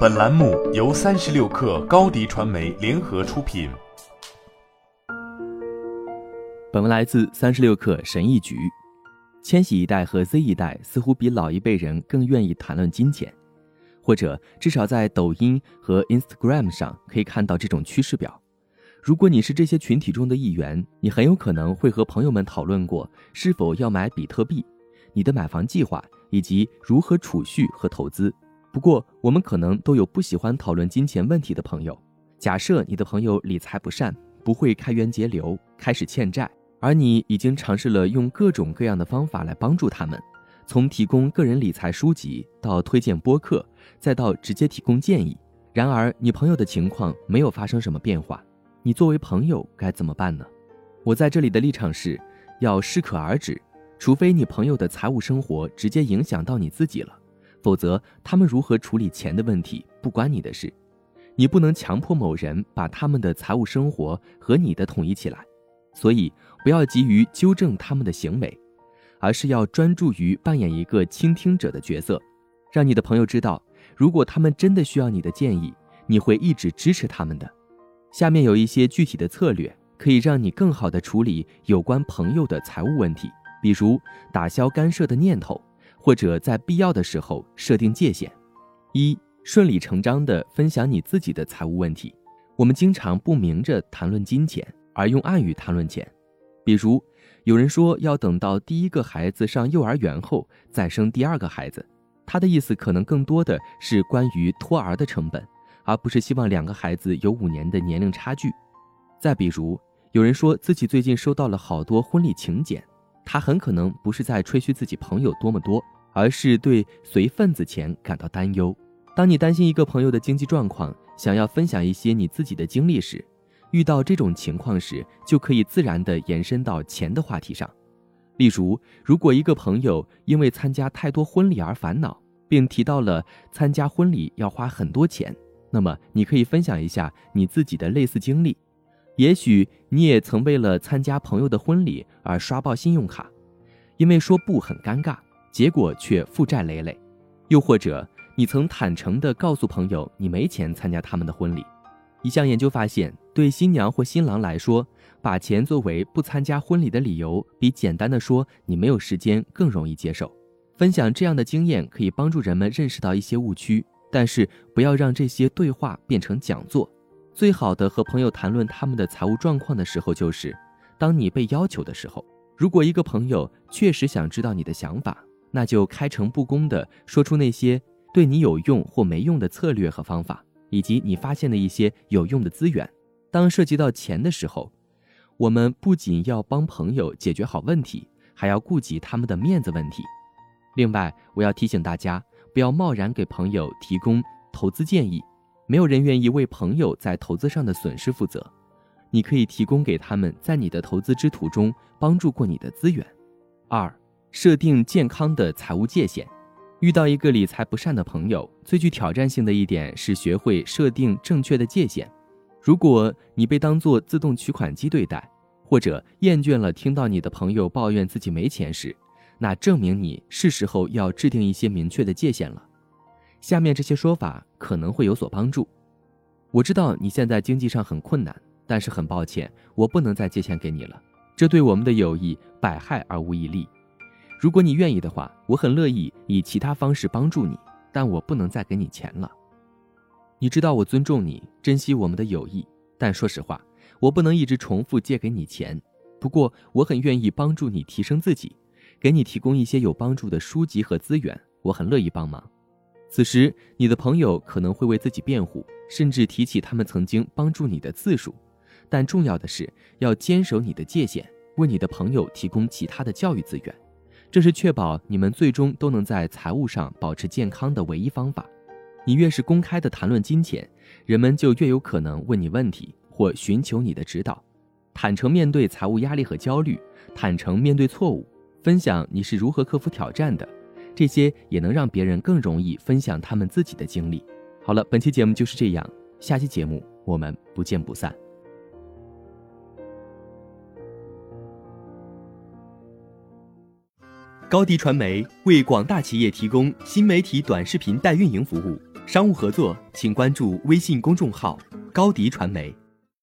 本栏目由三十六氪高低传媒联合出品。本文来自三十六氪神译局。千禧一代和 Z 一代似乎比老一辈人更愿意谈论金钱，或者至少在抖音和 Instagram 上可以看到这种趋势表。如果你是这些群体中的一员，你很有可能会和朋友们讨论过是否要买比特币、你的买房计划以及如何储蓄和投资。不过，我们可能都有不喜欢讨论金钱问题的朋友。假设你的朋友理财不善，不会开源节流，开始欠债，而你已经尝试了用各种各样的方法来帮助他们，从提供个人理财书籍到推荐播客，再到直接提供建议。然而，你朋友的情况没有发生什么变化，你作为朋友该怎么办呢？我在这里的立场是，要适可而止，除非你朋友的财务生活直接影响到你自己了。否则，他们如何处理钱的问题不关你的事。你不能强迫某人把他们的财务生活和你的统一起来。所以，不要急于纠正他们的行为，而是要专注于扮演一个倾听者的角色，让你的朋友知道，如果他们真的需要你的建议，你会一直支持他们的。下面有一些具体的策略，可以让你更好地处理有关朋友的财务问题，比如打消干涉的念头。或者在必要的时候设定界限。一、顺理成章地分享你自己的财务问题。我们经常不明着谈论金钱，而用暗语谈论钱。比如，有人说要等到第一个孩子上幼儿园后再生第二个孩子，他的意思可能更多的是关于托儿的成本，而不是希望两个孩子有五年的年龄差距。再比如，有人说自己最近收到了好多婚礼请柬。他很可能不是在吹嘘自己朋友多么多，而是对随份子钱感到担忧。当你担心一个朋友的经济状况，想要分享一些你自己的经历时，遇到这种情况时，就可以自然地延伸到钱的话题上。例如，如果一个朋友因为参加太多婚礼而烦恼，并提到了参加婚礼要花很多钱，那么你可以分享一下你自己的类似经历。也许你也曾为了参加朋友的婚礼而刷爆信用卡，因为说不很尴尬，结果却负债累累；又或者你曾坦诚地告诉朋友你没钱参加他们的婚礼。一项研究发现，对新娘或新郎来说，把钱作为不参加婚礼的理由，比简单的说你没有时间更容易接受。分享这样的经验可以帮助人们认识到一些误区，但是不要让这些对话变成讲座。最好的和朋友谈论他们的财务状况的时候，就是当你被要求的时候。如果一个朋友确实想知道你的想法，那就开诚布公地说出那些对你有用或没用的策略和方法，以及你发现的一些有用的资源。当涉及到钱的时候，我们不仅要帮朋友解决好问题，还要顾及他们的面子问题。另外，我要提醒大家，不要贸然给朋友提供投资建议。没有人愿意为朋友在投资上的损失负责，你可以提供给他们在你的投资之途中帮助过你的资源。二、设定健康的财务界限。遇到一个理财不善的朋友，最具挑战性的一点是学会设定正确的界限。如果你被当作自动取款机对待，或者厌倦了听到你的朋友抱怨自己没钱时，那证明你是时候要制定一些明确的界限了。下面这些说法可能会有所帮助。我知道你现在经济上很困难，但是很抱歉，我不能再借钱给你了。这对我们的友谊百害而无一利。如果你愿意的话，我很乐意以其他方式帮助你，但我不能再给你钱了。你知道我尊重你，珍惜我们的友谊，但说实话，我不能一直重复借给你钱。不过，我很愿意帮助你提升自己，给你提供一些有帮助的书籍和资源，我很乐意帮忙。此时，你的朋友可能会为自己辩护，甚至提起他们曾经帮助你的次数。但重要的是要坚守你的界限，为你的朋友提供其他的教育资源。这是确保你们最终都能在财务上保持健康的唯一方法。你越是公开的谈论金钱，人们就越有可能问你问题或寻求你的指导。坦诚面对财务压力和焦虑，坦诚面对错误，分享你是如何克服挑战的。这些也能让别人更容易分享他们自己的经历。好了，本期节目就是这样，下期节目我们不见不散。高迪传媒为广大企业提供新媒体短视频代运营服务。商务合作请关注微信公众号“高迪传媒”。